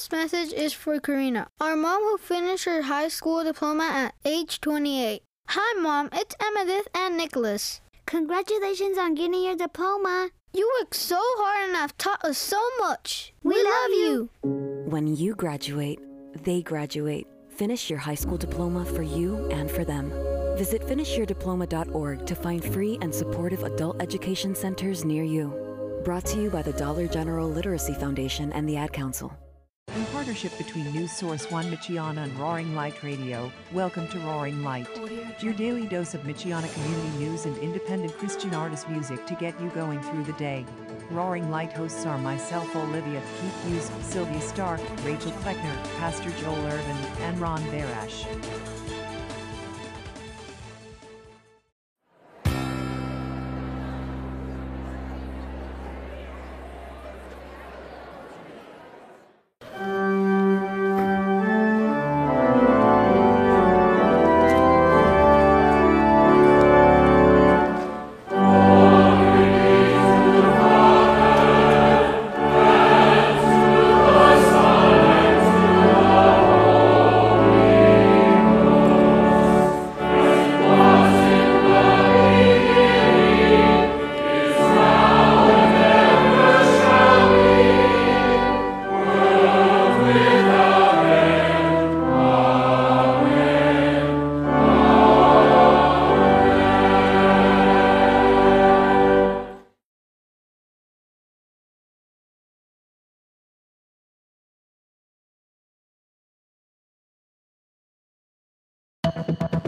This message is for Karina, our mom who finished her high school diploma at age 28. Hi, Mom. It's Emmettith and Nicholas. Congratulations on getting your diploma. You worked so hard and have taught us so much. We, we love you. When you graduate, they graduate. Finish your high school diploma for you and for them. Visit finishyourdiploma.org to find free and supportive adult education centers near you. Brought to you by the Dollar General Literacy Foundation and the Ad Council. In partnership between News Source One Michiana and Roaring Light Radio, welcome to Roaring Light, your daily dose of Michiana community news and independent Christian artist music to get you going through the day. Roaring Light hosts are myself, Olivia, Keith Hughes, Sylvia Stark, Rachel Kleckner, Pastor Joel Irvin, and Ron Barash.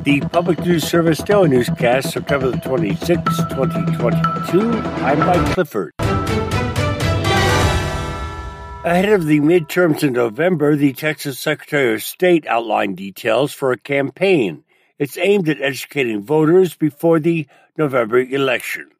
The Public News Service Daily Newscast, September the 26th, 2022. I'm Mike Clifford. Ahead of the midterms in November, the Texas Secretary of State outlined details for a campaign. It's aimed at educating voters before the November election.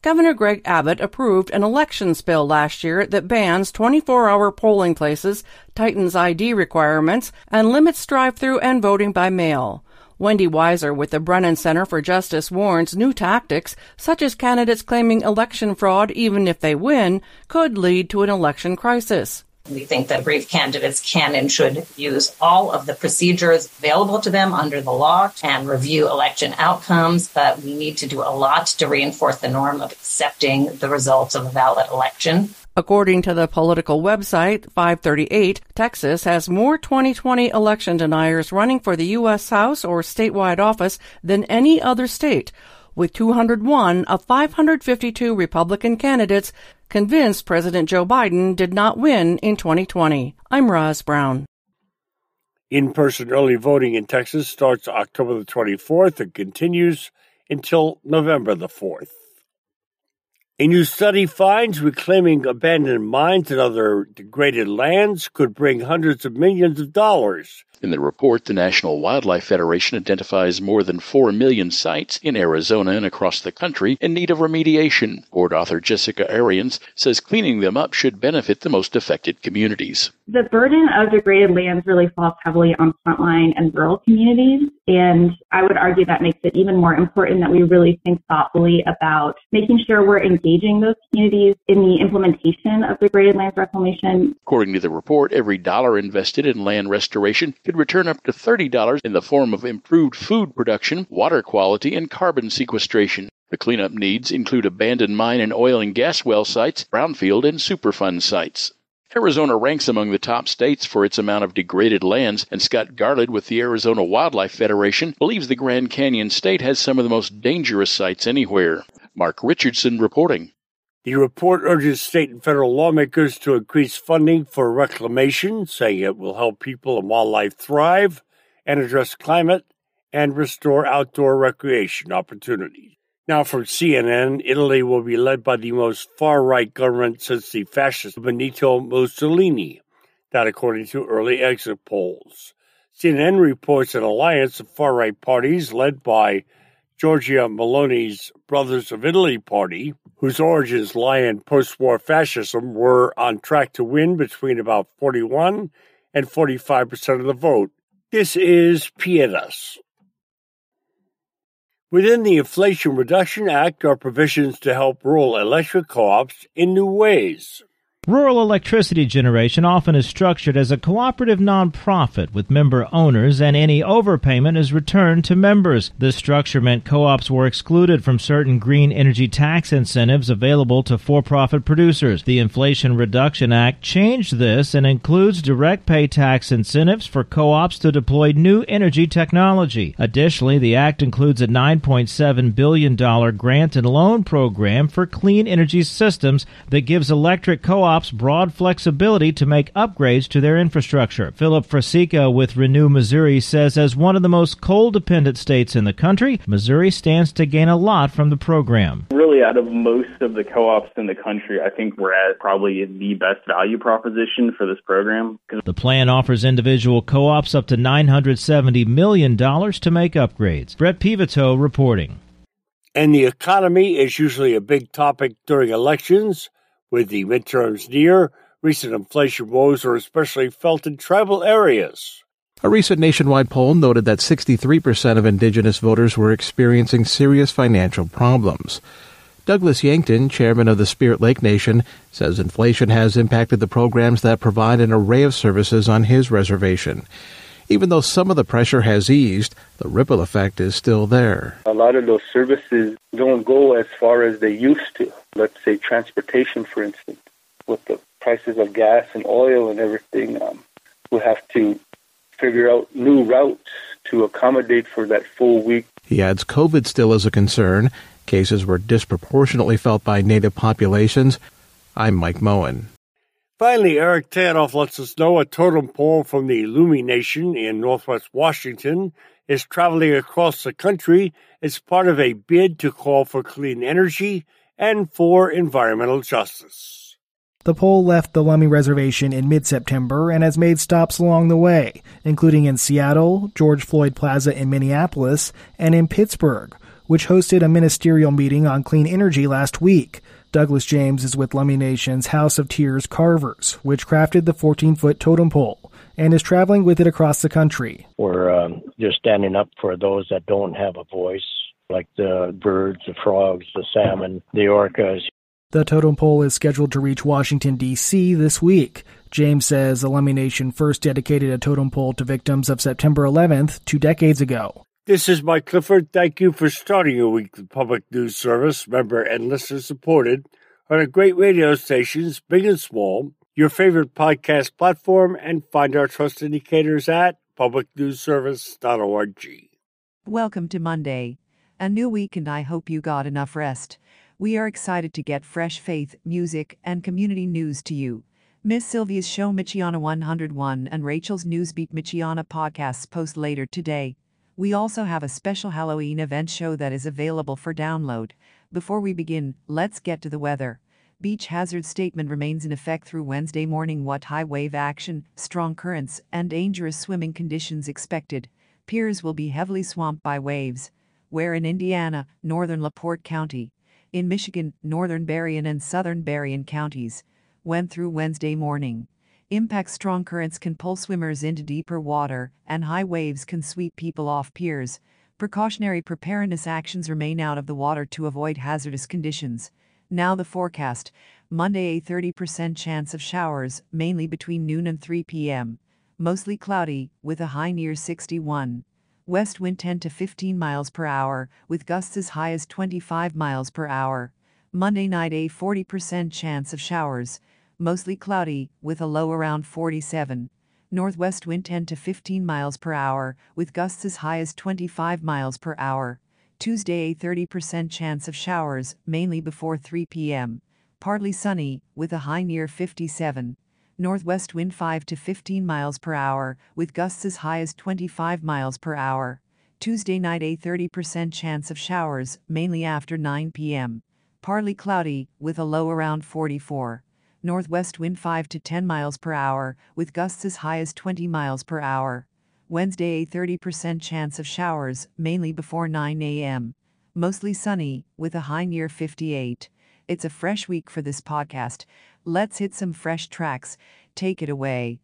Governor Greg Abbott approved an elections bill last year that bans 24 hour polling places, tightens ID requirements, and limits drive through and voting by mail. Wendy Weiser with the Brennan Center for Justice warns new tactics, such as candidates claiming election fraud even if they win, could lead to an election crisis. We think that brave candidates can and should use all of the procedures available to them under the law and review election outcomes, but we need to do a lot to reinforce the norm of accepting the results of a valid election. According to the political website 538, Texas has more 2020 election deniers running for the U.S. House or statewide office than any other state, with 201 of 552 Republican candidates convinced President Joe Biden did not win in 2020. I'm Roz Brown. In person early voting in Texas starts October the 24th and continues until November the 4th. A new study finds reclaiming abandoned mines and other degraded lands could bring hundreds of millions of dollars. In the report, the National Wildlife Federation identifies more than 4 million sites in Arizona and across the country in need of remediation. Board author Jessica Arians says cleaning them up should benefit the most affected communities. The burden of degraded lands really falls heavily on frontline and rural communities. And I would argue that makes it even more important that we really think thoughtfully about making sure we're engaging those communities in the implementation of degraded lands reclamation. According to the report, every dollar invested in land restoration could return up to $30 in the form of improved food production, water quality, and carbon sequestration. The cleanup needs include abandoned mine and oil and gas well sites, brownfield, and Superfund sites. Arizona ranks among the top states for its amount of degraded lands, and Scott Garlid with the Arizona Wildlife Federation believes the Grand Canyon state has some of the most dangerous sites anywhere. Mark Richardson reporting. The report urges state and federal lawmakers to increase funding for reclamation, saying it will help people and wildlife thrive and address climate and restore outdoor recreation opportunities. Now, from CNN, Italy will be led by the most far right government since the fascist Benito Mussolini. That, according to early exit polls. CNN reports an alliance of far right parties led by Giorgia Meloni's Brothers of Italy party, whose origins lie in post war fascism, were on track to win between about 41 and 45 percent of the vote. This is Pietas. Within the Inflation Reduction Act are provisions to help rural electric co ops in new ways. Rural electricity generation often is structured as a cooperative nonprofit with member owners, and any overpayment is returned to members. This structure meant co ops were excluded from certain green energy tax incentives available to for profit producers. The Inflation Reduction Act changed this and includes direct pay tax incentives for co ops to deploy new energy technology. Additionally, the Act includes a $9.7 billion grant and loan program for clean energy systems that gives electric co ops broad flexibility to make upgrades to their infrastructure. Philip Fracica with Renew Missouri says as one of the most coal dependent states in the country, Missouri stands to gain a lot from the program. Really, out of most of the co ops in the country, I think we're at probably the best value proposition for this program. The plan offers individual co ops up to $970 million to make upgrades. Brett Peveto reporting. And the economy is usually a big topic during elections. With the midterms near, recent inflation woes are especially felt in tribal areas. A recent nationwide poll noted that 63% of indigenous voters were experiencing serious financial problems. Douglas Yankton, chairman of the Spirit Lake Nation, says inflation has impacted the programs that provide an array of services on his reservation. Even though some of the pressure has eased, the ripple effect is still there. A lot of those services don't go as far as they used to let's say transportation, for instance, with the prices of gas and oil and everything, um, we'll have to figure out new routes to accommodate for that full week. He adds COVID still is a concern. Cases were disproportionately felt by native populations. I'm Mike Moen. Finally, Eric Tegethoff lets us know a totem pole from the Lummi Nation in northwest Washington is traveling across the country as part of a bid to call for clean energy and for environmental justice. The pole left the Lummi Reservation in mid September and has made stops along the way, including in Seattle, George Floyd Plaza in Minneapolis, and in Pittsburgh, which hosted a ministerial meeting on clean energy last week. Douglas James is with Lummi Nation's House of Tears Carvers, which crafted the 14 foot totem pole and is traveling with it across the country. We're um, just standing up for those that don't have a voice like the birds, the frogs, the salmon, the orcas. The totem pole is scheduled to reach Washington, D.C. this week. James says the Lummi Nation first dedicated a totem pole to victims of September 11th two decades ago. This is Mike Clifford. Thank you for starting your weekly public news service, member and listener supported, on a great radio stations, big and small, your favorite podcast platform, and find our trust indicators at publicnewsservice.org. Welcome to Monday a new week, and I hope you got enough rest. We are excited to get fresh faith, music, and community news to you. Miss Sylvia's show Michiana 101 and Rachel's Newsbeat Michiana podcasts post later today. We also have a special Halloween event show that is available for download. Before we begin, let's get to the weather. Beach hazard statement remains in effect through Wednesday morning. What high wave action, strong currents, and dangerous swimming conditions expected. Piers will be heavily swamped by waves where in Indiana, northern LaPorte County, in Michigan, northern Berrien and southern Berrien counties, went through Wednesday morning. Impact strong currents can pull swimmers into deeper water, and high waves can sweep people off piers. Precautionary preparedness actions remain out of the water to avoid hazardous conditions. Now the forecast Monday, a 30% chance of showers, mainly between noon and 3 p.m. Mostly cloudy, with a high near 61 west wind 10 to 15 miles per hour, with gusts as high as 25 miles per hour. Monday night, a 40% chance of showers, mostly cloudy, with a low around 47. Northwest wind 10 to 15 miles per hour, with gusts as high as 25 miles per hour. Tuesday, a 30% chance of showers, mainly before 3 p.m. Partly sunny, with a high near 57 northwest wind 5 to 15 miles per hour, with gusts as high as 25 miles per hour. Tuesday night, a 30% chance of showers, mainly after 9 p.m. Partly cloudy, with a low around 44. Northwest wind 5 to 10 miles per hour, with gusts as high as 20 miles per hour. Wednesday, a 30% chance of showers, mainly before 9 a.m. Mostly sunny, with a high near 58. It's a fresh week for this podcast. Let's hit some fresh tracks. Take it away.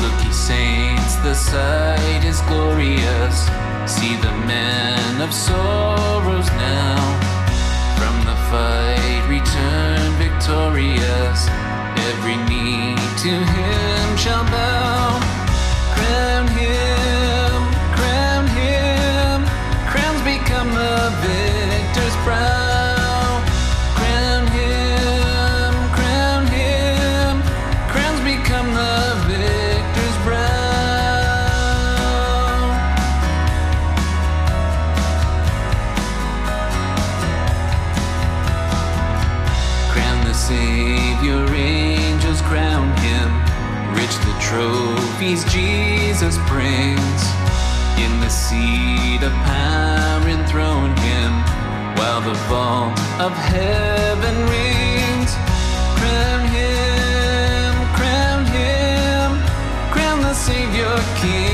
Look, he saints, the sight is glorious. See the man of sorrows now. Seat of power enthroned him, while the vault of heaven rings. Crown him, crown him, crown the Savior, King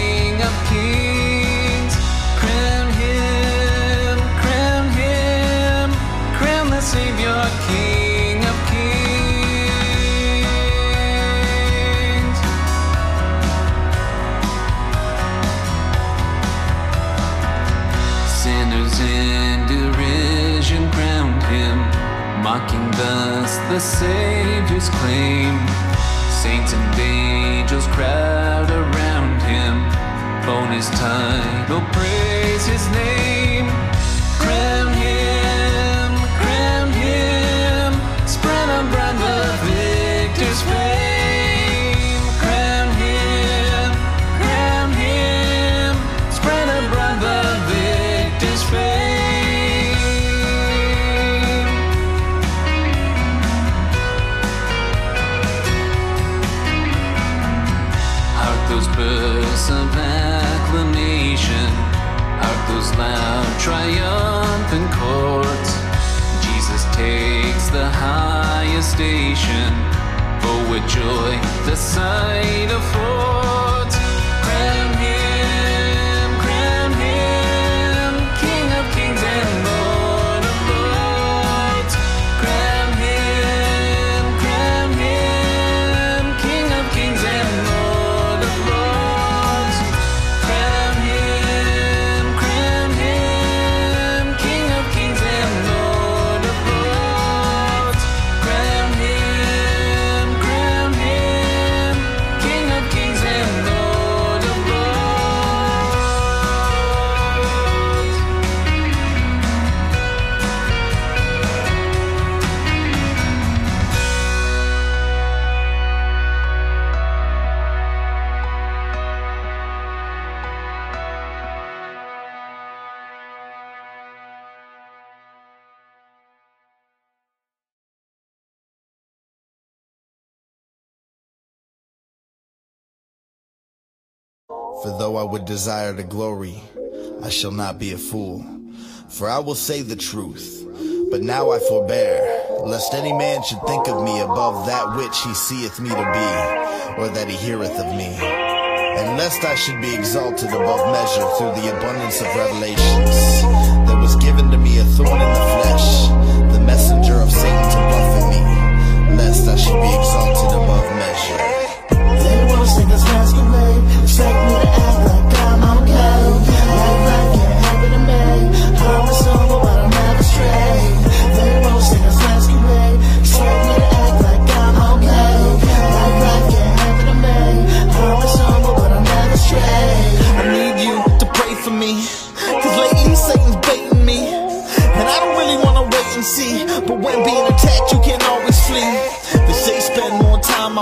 the Savior's claim. Saints and angels crowd around him, own his title, praise his name. I would desire the glory, I shall not be a fool. For I will say the truth. But now I forbear, lest any man should think of me above that which he seeth me to be, or that he heareth of me. And lest I should be exalted above measure through the abundance of revelations, there was given to me a thorn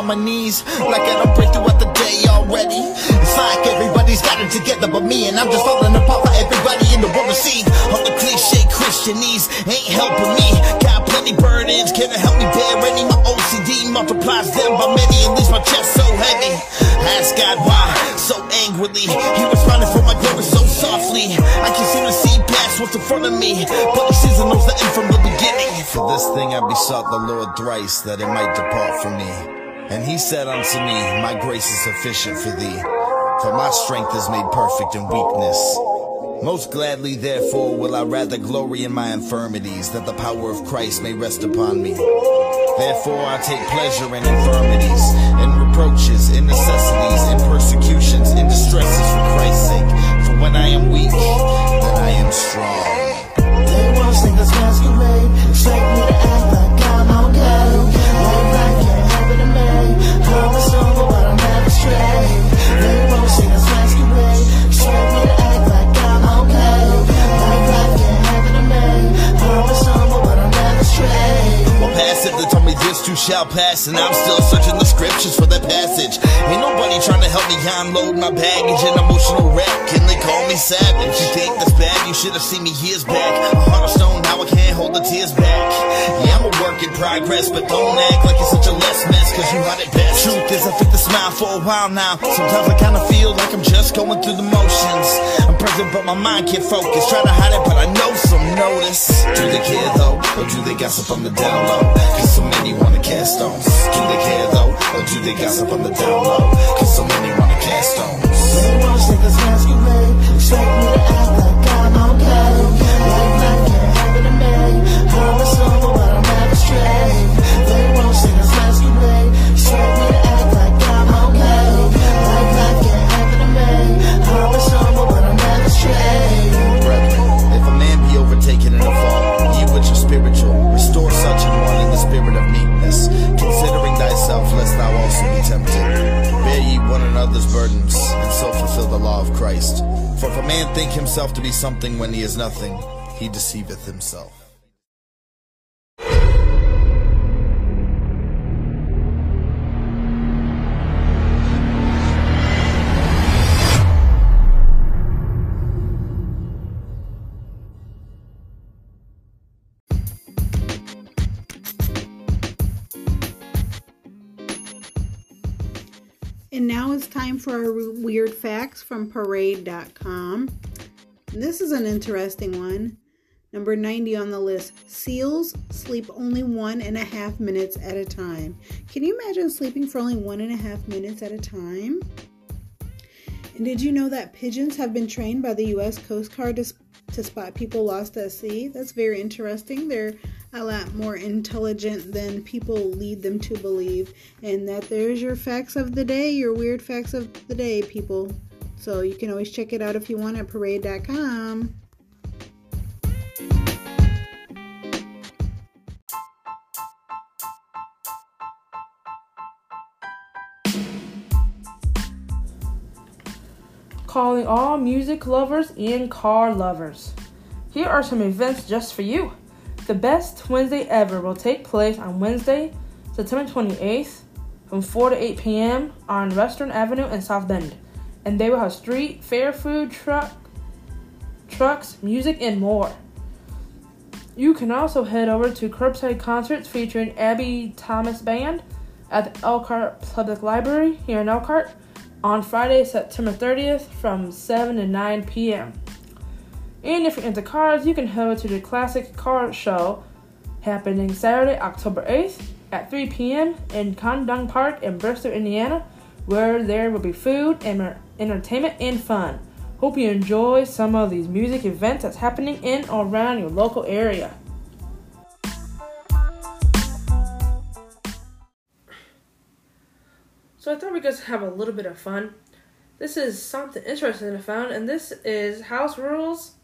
on my knees. Like I don't break throughout the day already. It's like everybody's got it together but me. And I'm just falling apart for everybody in the world to see. All the cliche Christianese ain't helping me. Got plenty burdens, can it help me bear any? My OCD multiplies them by many and leaves my chest so heavy. Ask God why, so angrily. He running for my glory so softly. I can seem to see past what's in front of me. But he sees and knows the end from the beginning. For this thing I besought the Lord thrice that it might depart from me. And he said unto me, My grace is sufficient for thee, for my strength is made perfect in weakness. Most gladly, therefore, will I rather glory in my infirmities, that the power of Christ may rest upon me. Therefore, I take pleasure in infirmities, in reproaches, in necessities, in persecutions, in distresses for Christ's sake. For when I am weak, then I am strong. They want to this masquerade, expect me to act going somewhere, but I'm never straight shall pass, and I'm still searching the scriptures for that passage. Ain't nobody trying to help me unload my baggage and emotional wreck, and they call me savage. You think that's bad? You should have seen me years back. A heart of stone, now I can't hold the tears back. Yeah, I'm a work in progress, but don't act like you're such a less mess, cause you hide it best. Truth is, I fit the smile for a while now. Sometimes I kinda feel like I'm just going through the motions. I'm present, but my mind can't focus. Try to hide it, but I know some notice. Do they care though? Or do they gossip on the down low? Cause so many wanna cast stones. Do they care though? Or do they gossip on the down low? Cause so many wanna cast stones. They think it's masquerade. Expect me to law of Christ. For if a man think himself to be something when he is nothing, he deceiveth himself. And now it's time for our weird facts from parade.com. This is an interesting one. Number 90 on the list Seals sleep only one and a half minutes at a time. Can you imagine sleeping for only one and a half minutes at a time? And did you know that pigeons have been trained by the U.S. Coast Guard to, to spot people lost at sea? That's very interesting. They're a lot more intelligent than people lead them to believe. And that there's your facts of the day, your weird facts of the day, people. So you can always check it out if you want at parade.com. Calling all music lovers and car lovers. Here are some events just for you. The best Wednesday ever will take place on Wednesday, September 28th from 4 to 8 p.m. on Western Avenue in South Bend. And they will have street, fair food truck, trucks, music, and more. You can also head over to curbside concerts featuring Abby Thomas Band at the Elkhart Public Library here in Elkhart on Friday, September 30th from 7 to 9 p.m. And if you're into cars, you can head over to the Classic Car Show happening Saturday, October 8th at 3 p.m. in Condon Park in Bristol, Indiana, where there will be food and entertainment and fun. Hope you enjoy some of these music events that's happening in or around your local area. So I thought we could have a little bit of fun. This is something interesting I found, and this is house rules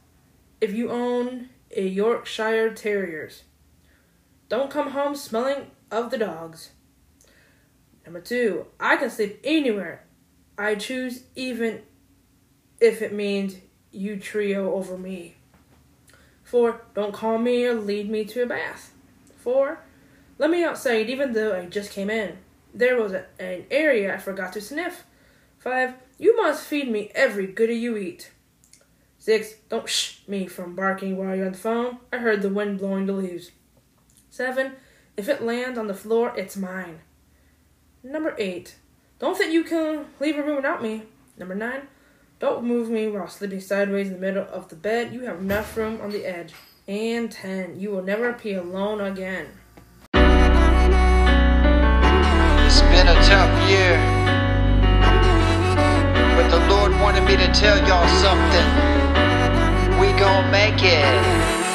if you own a Yorkshire Terriers. Don't come home smelling of the dogs. Number two, I can sleep anywhere I choose, even if it means you trio over me. Four, don't call me or lead me to a bath. Four, let me outside even though I just came in. There was a, an area I forgot to sniff. Five, you must feed me every goody you eat. Six, don't shh me from barking while you're on the phone. I heard the wind blowing the leaves. Seven, if it lands on the floor, it's mine. Number eight, don't think you can leave a room without me. Number nine, don't move me while sleeping sideways in the middle of the bed. You have enough room on the edge. And ten, you will never be alone again. It's been a tough year. But the Lord wanted me to tell y'all something. Gon' make it.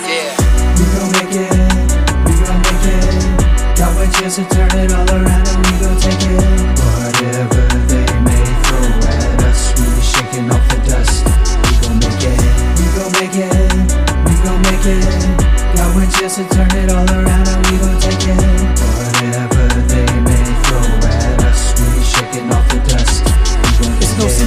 Yeah. We gon' make it. We gon' make it. Got one chance to turn it all around and we gon' take it. Whatever they may throw at us, we be shaking off the dust. We gon' make it. We gon' make it. We gon' make it. Got one chance to turn it all around and we gon' take it. Whatever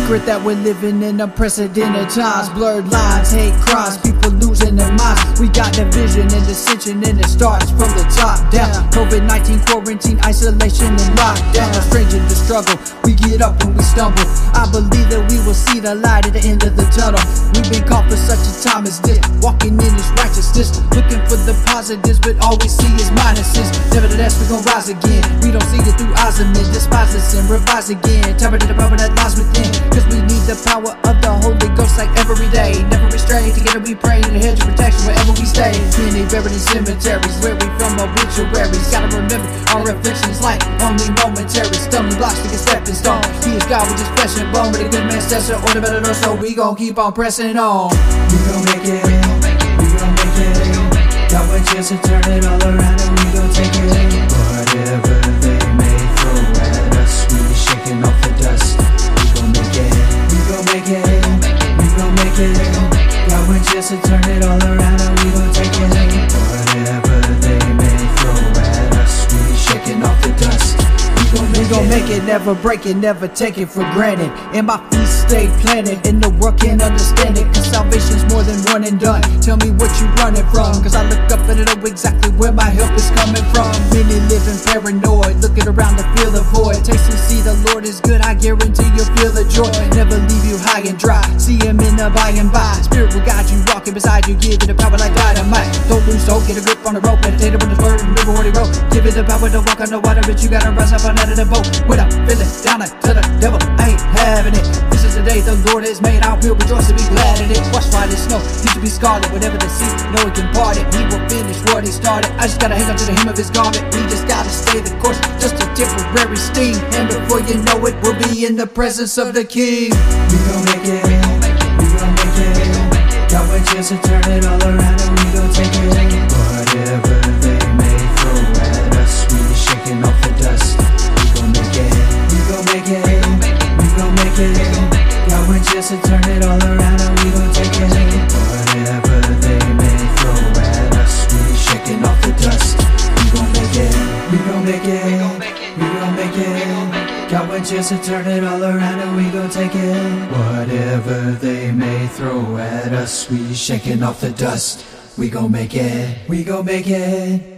secret that we're living in unprecedented times. Blurred lines, hate crimes, people souls in their minds. We got division and dissension, and it starts from the top down. COVID 19 quarantine, isolation, and lockdown. A stranger struggle, we get up when we stumble. I believe that we will see the light at the end of the tunnel. We've been called for such a time as this, walking in this righteousness, looking for the positives, but all we see is minuses. Nevertheless, we gon' rise again. We don't see it through eyes of men, despise us and revise again. Tap the power that lies within, cause we need the power of the Holy Ghost like every day. Never restrained, together we pray hedge of protection wherever we stay. Many buried in cemeteries, where we from obituaries. Gotta remember, our afflictions like only momentary. Stumbling blocks to get stepping stone. He is God with his flesh and bone, but a good man's test or the better know, so we gon' keep on pressing on. We gon' make it, we gon' make it. Got one chance to turn it all around Chance to turn it all around and we gon' take it. Whatever they may throw at us, we be shaking off the dust. We gon' make it. make it, never break it, never take it for granted. And my feet stay planted, and the world can't understand it. Cause salvation's more than one and done. Tell me what you running from. Cause I look up and I know exactly where my help is coming from. Many living paranoid, looking around to feel the void. Taste and see the Lord is good, I guarantee you'll feel the joy. Never leave you high and dry. See him in the by and by. Spirit will guide you, walking beside you, give it the power like dynamite. Don't lose hope, get a grip on the rope, meditate on the word and river what he wrote. Give it the power to walk on the water, but you gotta rise up and out of the boat. Without feeling down to the devil, I ain't having it. This is the the Lord has made, I will rejoice and be glad in it. Watch white as snow, need to be scarlet, whatever the sea, know he can part it. He will finish what he started. I just gotta hang on to the hem of his garment. We just gotta stay the course, just a temporary steam. And before you know it, we'll be in the presence of the King. We gon' make it, we gon' make it. Got one chance to turn it all around Got one chance to turn it all around and we gon' take it. Whatever they may throw at us, we shaking off the dust. We gon' make it, we gon' make it, we gon' make it. Got one chance to turn it all around and we gon' take it. Whatever they may throw at us, we shaking off the dust. We gon' make it, we gon' make it.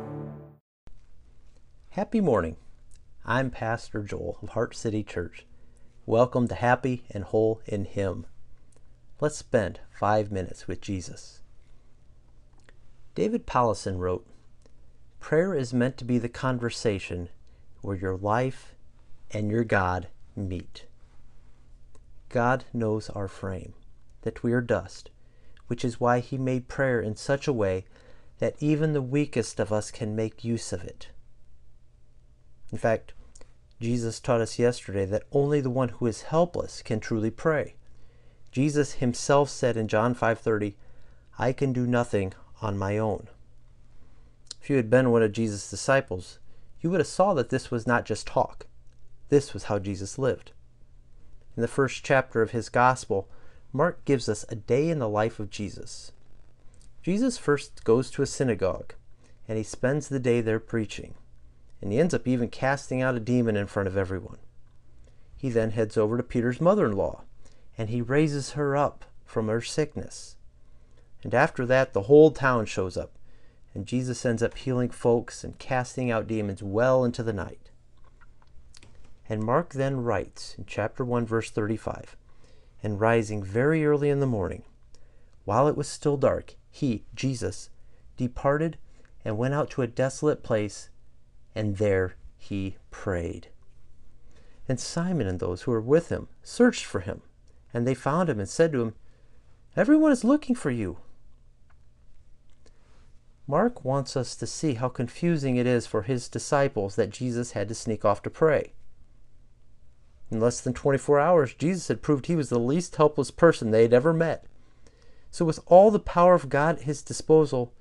Happy morning. I'm Pastor Joel of Heart City Church. Welcome to Happy and Whole in Him. Let's spend five minutes with Jesus. David Powlison wrote Prayer is meant to be the conversation where your life and your God meet. God knows our frame, that we are dust, which is why He made prayer in such a way that even the weakest of us can make use of it. In fact, Jesus taught us yesterday that only the one who is helpless can truly pray. Jesus himself said in John 5:30, "I can do nothing on my own." If you had been one of Jesus' disciples, you would have saw that this was not just talk. This was how Jesus lived. In the first chapter of his gospel, Mark gives us a day in the life of Jesus. Jesus first goes to a synagogue, and he spends the day there preaching, and he ends up even casting out a demon in front of everyone. He then heads over to Peter's mother in law, and he raises her up from her sickness. And after that, the whole town shows up, and Jesus ends up healing folks and casting out demons well into the night. And Mark then writes in chapter 1, verse 35 And rising very early in the morning, while it was still dark, he, Jesus, departed and went out to a desolate place, and there he prayed. And Simon and those who were with him searched for him, and they found him and said to him, Everyone is looking for you. Mark wants us to see how confusing it is for his disciples that Jesus had to sneak off to pray. In less than 24 hours, Jesus had proved he was the least helpless person they had ever met. So, with all the power of God at his disposal,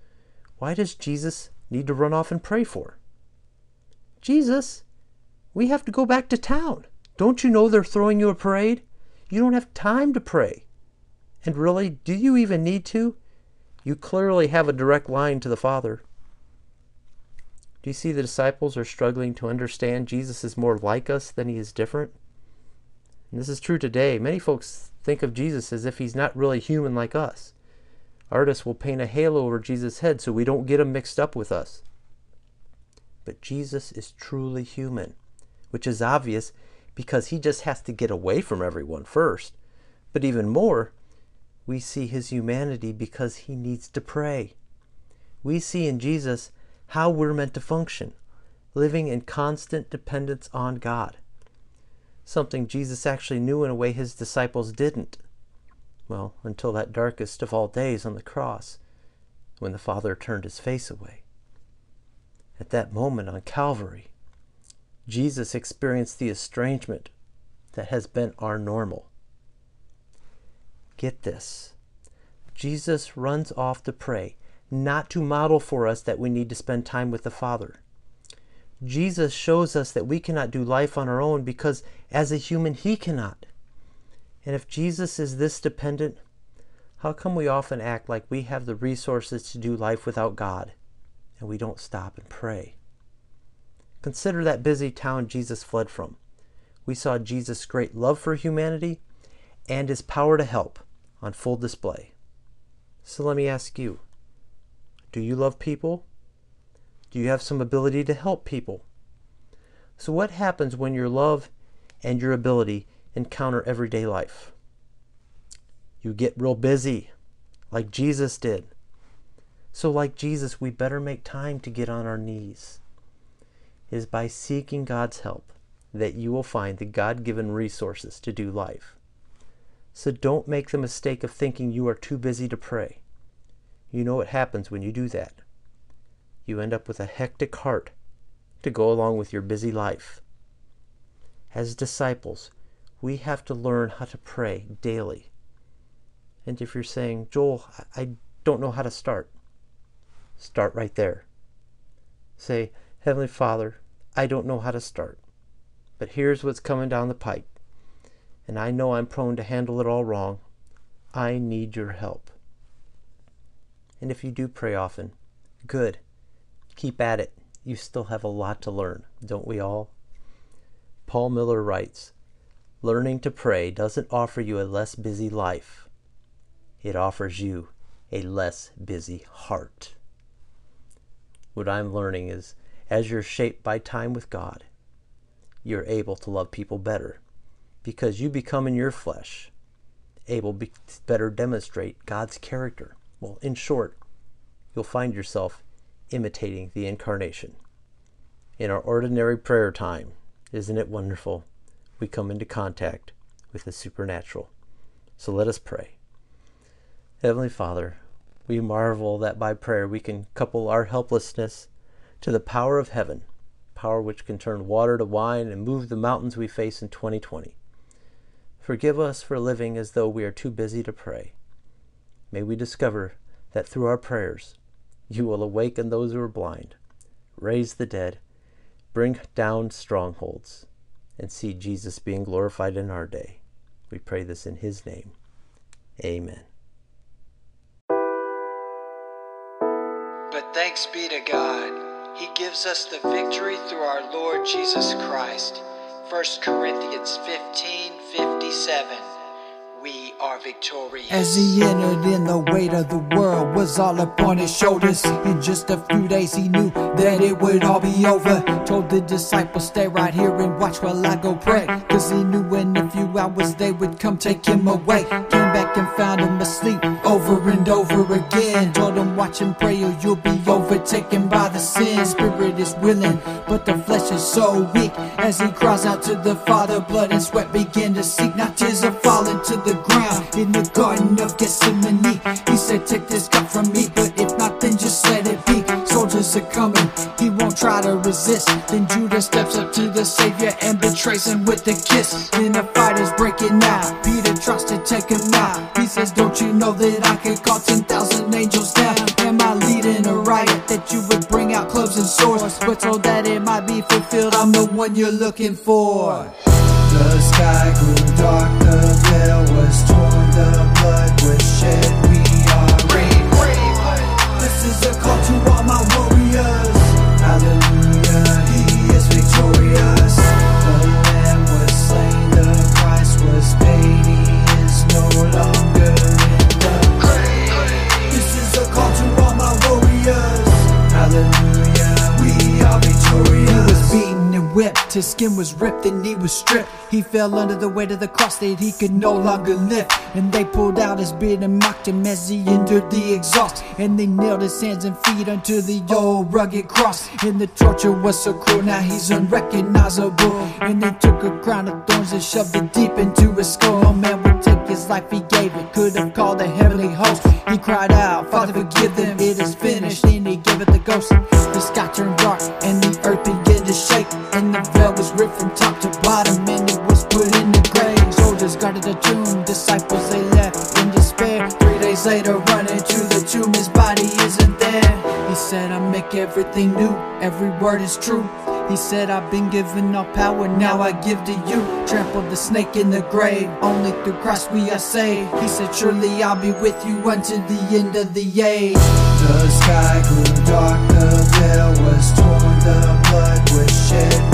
why does Jesus need to run off and pray for? Jesus, we have to go back to town. Don't you know they're throwing you a parade? You don't have time to pray. And really, do you even need to? You clearly have a direct line to the Father. Do you see the disciples are struggling to understand Jesus is more like us than he is different? And this is true today. Many folks think of Jesus as if he's not really human like us. Artists will paint a halo over Jesus' head so we don't get him mixed up with us. But Jesus is truly human, which is obvious because he just has to get away from everyone first. But even more, we see his humanity because he needs to pray. We see in Jesus how we're meant to function, living in constant dependence on God. Something Jesus actually knew in a way his disciples didn't. Well, until that darkest of all days on the cross, when the Father turned his face away. At that moment on Calvary, Jesus experienced the estrangement that has been our normal. Get this. Jesus runs off to pray, not to model for us that we need to spend time with the Father. Jesus shows us that we cannot do life on our own because as a human, he cannot. And if Jesus is this dependent, how come we often act like we have the resources to do life without God and we don't stop and pray? Consider that busy town Jesus fled from. We saw Jesus' great love for humanity and his power to help on full display. So let me ask you do you love people? Do you have some ability to help people? So, what happens when your love and your ability encounter everyday life? You get real busy, like Jesus did. So, like Jesus, we better make time to get on our knees. It is by seeking God's help that you will find the God given resources to do life. So don't make the mistake of thinking you are too busy to pray. You know what happens when you do that. You end up with a hectic heart to go along with your busy life. As disciples, we have to learn how to pray daily. And if you're saying, Joel, I don't know how to start, start right there. Say, Heavenly Father, I don't know how to start, but here's what's coming down the pike and I know I'm prone to handle it all wrong. I need your help. And if you do pray often, good. Keep at it. You still have a lot to learn, don't we all? Paul Miller writes Learning to pray doesn't offer you a less busy life, it offers you a less busy heart. What I'm learning is as you're shaped by time with God, you're able to love people better because you become in your flesh able to better demonstrate God's character. Well, in short, you'll find yourself imitating the incarnation. In our ordinary prayer time, isn't it wonderful? We come into contact with the supernatural. So let us pray. Heavenly Father, we marvel that by prayer we can couple our helplessness to the power of heaven, power which can turn water to wine and move the mountains we face in 2020. Forgive us for living as though we are too busy to pray. May we discover that through our prayers, you will awaken those who are blind, raise the dead, bring down strongholds, and see Jesus being glorified in our day. We pray this in his name. Amen. But thanks be to God, He gives us the victory through our Lord Jesus Christ. 1 Corinthians 15 57. We are victorious. As he entered in, the weight of the world was all upon his shoulders. In just a few days, he knew that it would all be over. Told the disciples, Stay right here and watch while I go pray. Cause he knew in a few hours they would come take him away. Came back and found him asleep over and over again. Told him, Watch and pray or you'll be overtaken by the sin. Spirit is willing, but the flesh is so weak. As he cries out to the Father, blood and sweat begin to seek. Now tears are falling to the ground in the Garden of Gethsemane. He said, Take this cup from me, but if not, then just let it be. Soldiers are coming, he won't try to resist. Then Judas steps up to the Savior and betrays him with a kiss. Then the fight is breaking out. Peter tries to take him out. He says, Don't you know that I could call 10,000 angels down? Am I leading a riot that you would bring out clubs and swords? But so that it might be fulfilled, I'm the one you're looking for. The sky grew dark, the veil the blood his skin was ripped and he was stripped. He fell under the weight of the cross that he could no longer lift. And they pulled out his beard and mocked him as he endured the exhaust. And they nailed his hands and feet unto the old rugged cross. And the torture was so cruel, now he's unrecognizable. And they took a crown of thorns and shoved it deep into his skull. No man would take his life, he gave it. Could have called the heavenly host. He cried out, Father, forgive them, it is finished. And he gave it the ghost. The sky turned dark and the earth began to shake. And the from top to bottom and it was put in the grave. Soldiers guarded the tomb, disciples they left in despair. Three days later, running to the tomb, his body isn't there. He said, I make everything new, every word is true. He said, I've been given all power, now I give to you. Trample the snake in the grave, only through Christ we are saved. He said, Surely I'll be with you until the end of the age. The sky grew dark, the veil was torn, the blood was shed.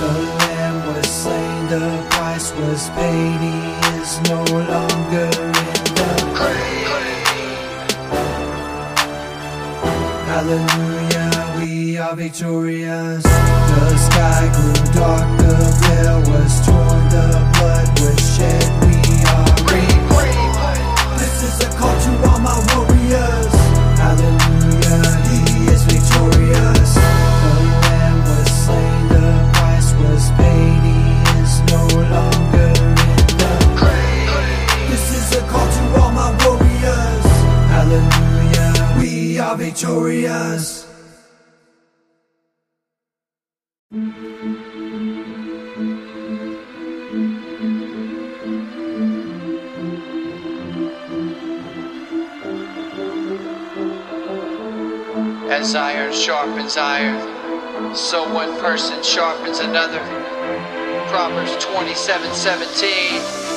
The lamb was slain, the price was paid, he is no longer in the grave. Hallelujah, we are victorious. The sky grew dark, the veil was torn, the blood was shed. We are brave. This is a call to all my warriors. Victorious. As iron sharpens iron, so one person sharpens another. Proverbs 27 17.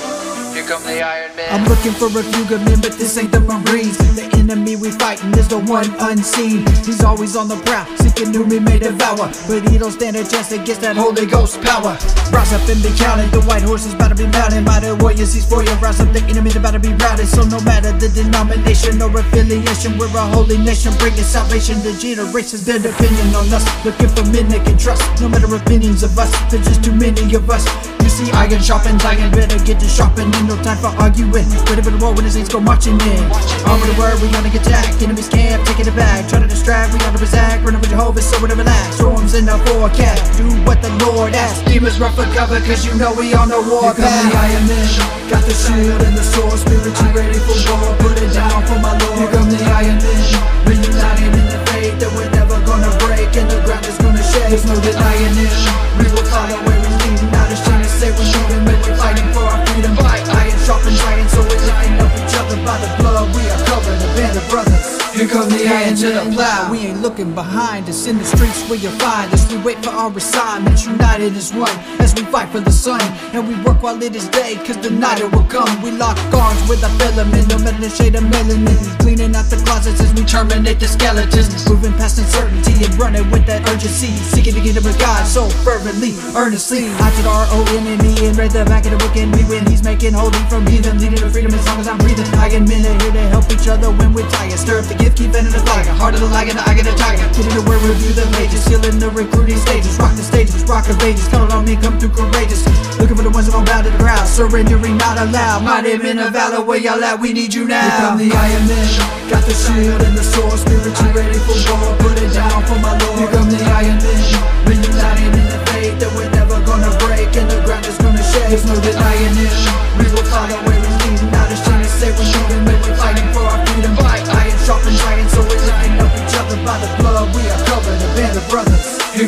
Here come the Iron Men. I'm looking for a few good men, but this ain't the Marines. The enemy we fighting is the one unseen. He's always on the prowl, seeking whom he may devour. But he don't stand a chance against that Holy Ghost power. Rise up and be counted, the white horse is about to be mounted. Mighty warriors, he's for you. Rise up, the enemy's about to be routed. So no matter the denomination or affiliation, we're a holy nation, bringing salvation to generations. They're depending on us, looking for men they can trust. No matter opinions of us, there's just too many of us. You see, iron I iron, better get to sharpening. No time for arguing. Ready for the war when the saints go marching in. Armor the word, we gonna get attacked. Enemies camp, taking it back. Try to distract, we gotta exact. Run over Jehovah, so we relax. Storms in the forecast. Do what the Lord asks. Demons run for cover, cause you know we on the war path. the Iron Men. Got the shield and the sword. Spiritual ready for war. Put it down for my Lord. Here come the Iron Men. Reunited in the faith that we're never gonna break. And the ground is gonna shake. There's no denying it. We will follow where we're leading. Not ashamed to say we're moving. When we're fighting for our freedom. Fight. Iron sharpens iron, so we're lifting up each other by the blood. We are covered, a band of brothers. Here come the iron to the plow. We ain't looking behind us in the streets where you find us. We wait for our assignments, united as one as we fight for the sun. And we work while it is day, cause the night it will come. We lock arms with our filament, no matter the shade of melanin. Cleaning out the closets as we terminate the skeletons. Moving past uncertainty and running with that urgency. Seeking to get with God so fervently, earnestly. I did our own enemy and read the back of the book and we win. He's making holy from heathen, leading to freedom as long as I'm breathing. Iron men are here to help each other when we're tired. Stir up the gift, keep it in the fire. Heart of the lion, I get a tiger. Get into where review the pages, sealing the recruiting stages. Rock the stages, rock pages. Count on me, come through courageous. Looking for the ones that don't bow to the ground. Surrendering, not allowed. Mighty men of valor, where y'all at? We need you now. Here come the Iron Men. Got the shield and the sword, spiritual ready for war. Put it down for my Lord. Here come the Iron Men. Reunited in the faith that we're never gonna break, and the ground is gonna shake. There's no denying it.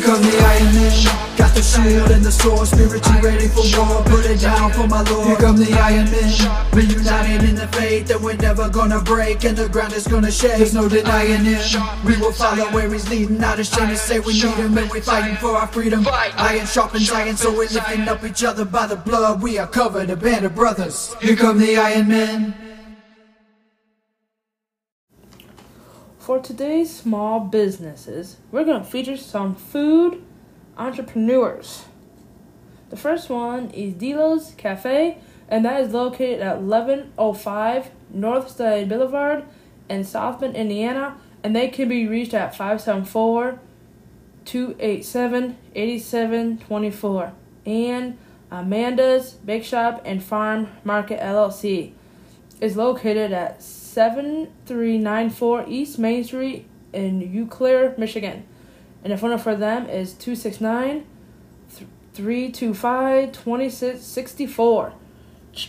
Brothers. Here come the Iron Men. Got the shield and the sword, spiritually ready for war. Put it down for my Lord. Here come the Iron Men. Reunited in the faith that we're never gonna break, and the ground is gonna shake. There's no denying it We will follow where he's leading. Not ashamed to say we need him, and we're fighting for our freedom. Iron sharpens iron, so we're lifting up each other by the blood. We are covered, a band of brothers. Here come the Iron Men. For today's small businesses, we're going to feature some food entrepreneurs. The first one is Delos Cafe, and that is located at 1105 North Northside Boulevard in South Bend, Indiana, and they can be reached at 574 287 8724. And Amanda's Bake Shop and Farm Market LLC is located at 7394 East Main Street in Eau Claire, Michigan. And the phone number for them is 269 325 2664.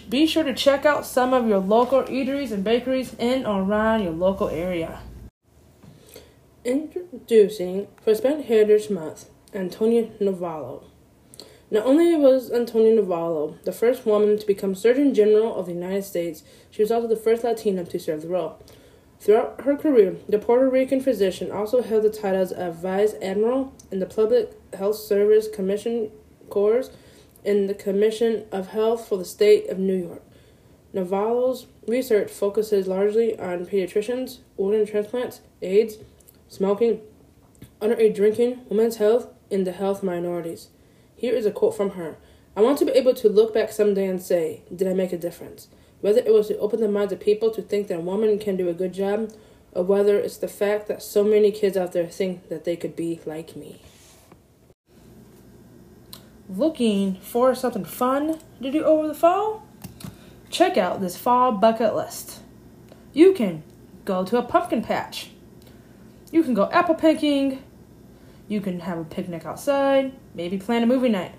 Be sure to check out some of your local eateries and bakeries in or around your local area. Introducing for Hispanic Heritage Month, Antonia Navarro. Not only was Antonia Navarro the first woman to become Surgeon General of the United States, she was also the first Latina to serve the role. Throughout her career, the Puerto Rican physician also held the titles of Vice Admiral in the Public Health Service Commission Corps and the Commission of Health for the State of New York. Navarro's research focuses largely on pediatricians, organ transplants, AIDS, smoking, underage drinking, women's health, and the health minorities. Here is a quote from her I want to be able to look back someday and say, Did I make a difference? Whether it was to open the minds of people to think that a woman can do a good job, or whether it's the fact that so many kids out there think that they could be like me. Looking for something fun to do over the fall? Check out this fall bucket list. You can go to a pumpkin patch. You can go apple picking. You can have a picnic outside, maybe plan a movie night.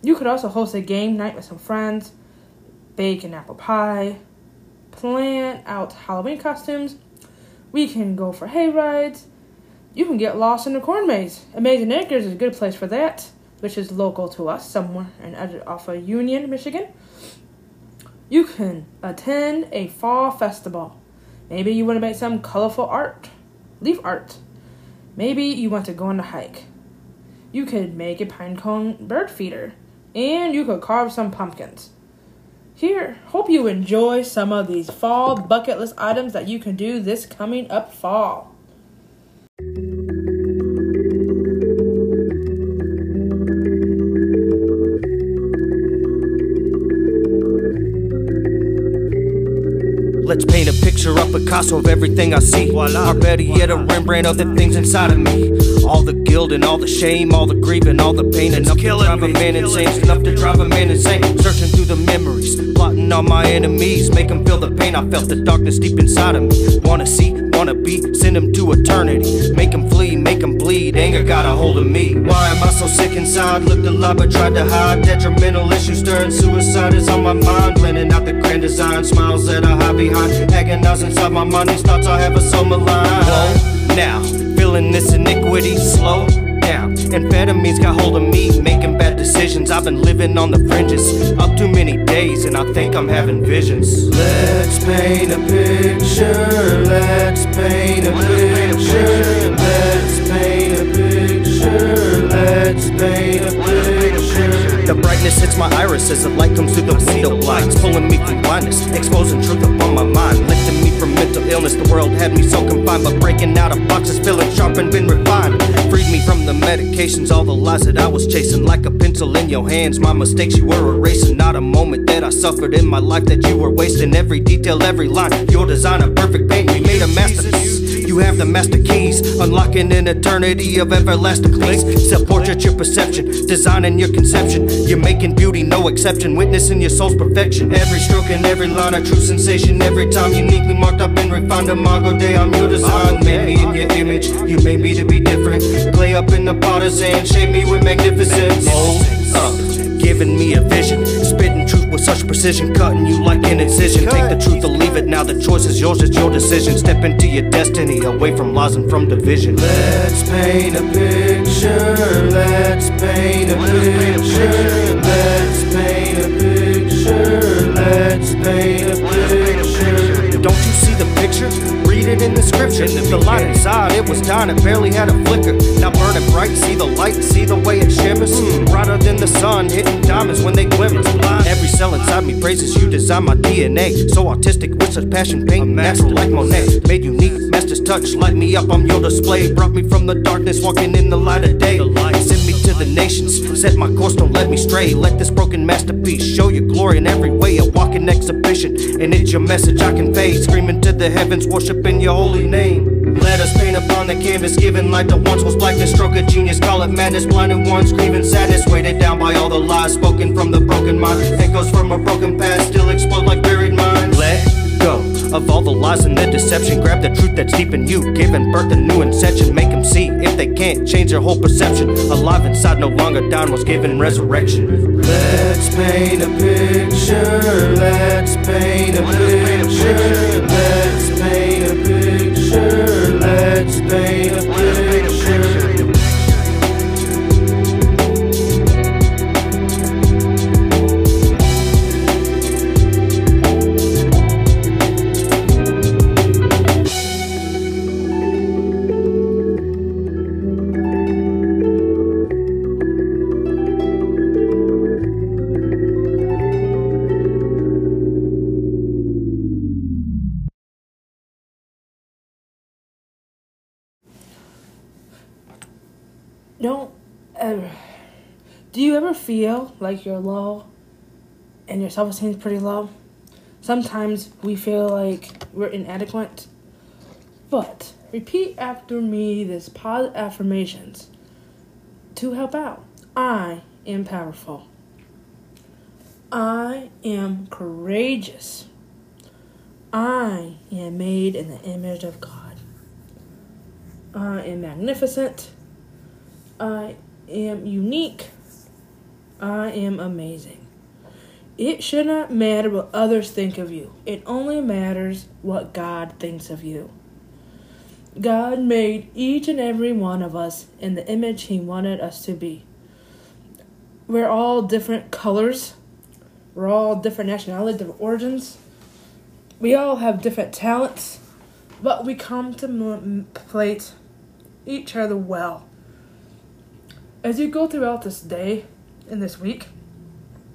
You could also host a game night with some friends, bake an apple pie, plan out Halloween costumes, We can go for hay rides. You can get lost in the corn maze. Amazing Acres is a good place for that, which is local to us, somewhere in off of Union, Michigan. You can attend a fall festival. Maybe you want to make some colorful art, leaf art. Maybe you want to go on a hike. You could make a pinecone bird feeder, and you could carve some pumpkins. Here, hope you enjoy some of these fall bucket list items that you can do this coming up fall. Let's paint a picture of Picasso of everything I see. Voila. Or better yet, a Rembrandt of the things inside of me. All the guilt and all the shame, all the grief and all the pain. Enough to drive a man insane, enough to drive a man insane. Searching through the memories, plotting on my enemies. Make them feel the pain I felt, the darkness deep inside of me. Wanna see, wanna be, send them to eternity. Make them flee, make them bleed. Anger got a hold of me. Why am I so sick inside? Looked a lot, but tried to hide. Detrimental issues stirring suicide is on my mind. Blending out the grand design, smiles that I hide behind. Agonize inside my mind, these thoughts I have are so malign. Whoa, now, feeling this iniquity, slow. Amphetamines got hold of me, making bad decisions. I've been living on the fringes, up too many days, and I think I'm having visions. Let's paint a picture, let's paint a picture, let's paint a picture, let's paint a picture. Brightness hits my iris as the light comes through the window blinds, pulling me from blindness, exposing truth upon my mind, lifting me from mental illness. The world had me so confined, but breaking out of boxes, feeling sharp and been refined. Freed me from the medications, all the lies that I was chasing, like a pencil in your hands. My mistakes you were erasing, not a moment that I suffered in my life that you were wasting. Every detail, every line, your design, a perfect paint. Made a masterpiece. You have the master keys, unlocking an eternity of everlasting peace. Self portrait your perception, designing your conception. You're making beauty no exception, witnessing your soul's perfection. Every stroke and every line a true sensation. Every time uniquely marked up and refined. Imago Dei, I'm your design. Made me in your image, you made me to be different. Clay up in the potter's hand, shape me with magnificence. Hold up, giving me a precision, cutting you like an incision. Take the truth or leave it. Now the choice is yours, it's your decision. Step into your destiny, away from lies and from division. Let's paint a picture. Let's paint a picture. Let's paint a picture. Let's paint a picture. Don't you see the picture? Read it in the scripture. The light inside, it was dying, it barely had a flicker. Now burning bright, see the light, see the way it shimmers. Brighter than the sun, hitting diamonds when they glimmer. Every cell inside me praises you, design my DNA. So artistic with such passion, paint natural like Monet. Made unique, master's touch, light me up on your display. Brought me from the darkness, walking in the light of day. Sent me to the nations, set my course, don't let me stray. Let this masterpiece show your glory in every way. A walking exhibition, and it's your message I convey. Screaming to the heavens, worshiping your holy name. Let us paint upon the canvas, giving light to once was blackness. Stroke of genius, call it madness. Blinded ones, grieving sadness, weighted down by all the lies spoken from the broken mind. Echoes from a broken past, still explode like buried mines. Let go of all the lies and the deception. Grab the truth that's deep in you, giving birth to new inception. Make them see if they can't change their whole perception. Alive inside, no longer down, was given resurrection. Let's paint a picture. Let's paint a picture. Let's paint a picture. Let's paint a picture. Like you're low and your self esteem is pretty low? Sometimes we feel like we're inadequate. But repeat after me this positive affirmations to help out. I am powerful. I am courageous. I am made in the image of God. I am magnificent. I am unique. I am amazing. It should not matter what others think of you. It only matters what God thinks of you. God made each and every one of us in the image He wanted us to be. We're all different colors, we're all different nationalities, different origins. We all have different talents, but we come to contemplate each other well. As you go throughout this day and this week,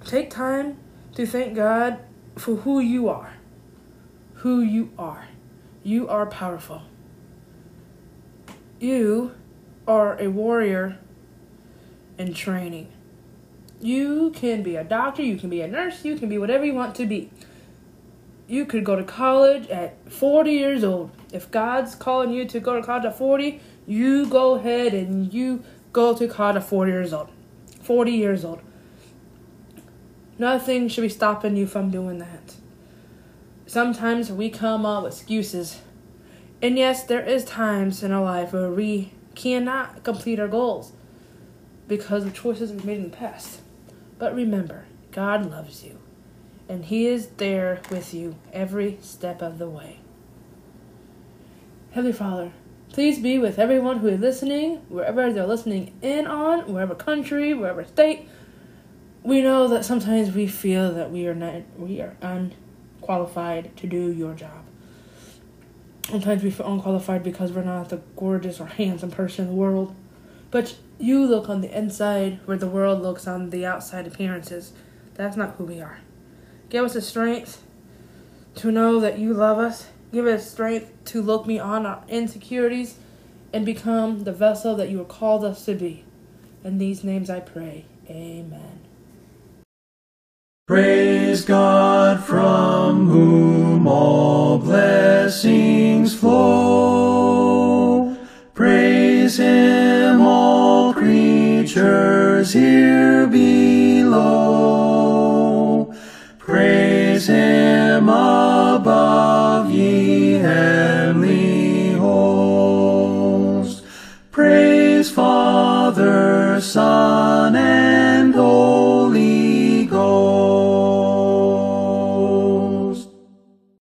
take time to thank God for who you are. Who you are. You are powerful. You are a warrior in training. You can be a doctor, you can be a nurse, you can be whatever you want to be. You could go to college at 40 years old. If God's calling you to go to college at 40, you go ahead and you go to college at 40 years old. 40 years old. Nothing should be stopping you from doing that. Sometimes we come up with excuses. And yes, there is times in our life where we cannot complete our goals because of choices we've made in the past. But remember, God loves you, and He is there with you every step of the way. Heavenly Father, please be with everyone who is listening, wherever they're listening in on, wherever country, wherever state. We know that sometimes we feel that we are not we are unqualified to do your job. Sometimes we feel unqualified because we're not the gorgeous or handsome person in the world. But you look on the inside where the world looks on the outside appearances. That's not who we are. Give us the strength to know that you love us. Give us strength to look beyond our insecurities and become the vessel that you have called us to be. In these names I pray. Amen. Praise God from whom all blessings flow. Praise Him, all creatures here below. Praise Him heavenly host. Praise Father, Son, and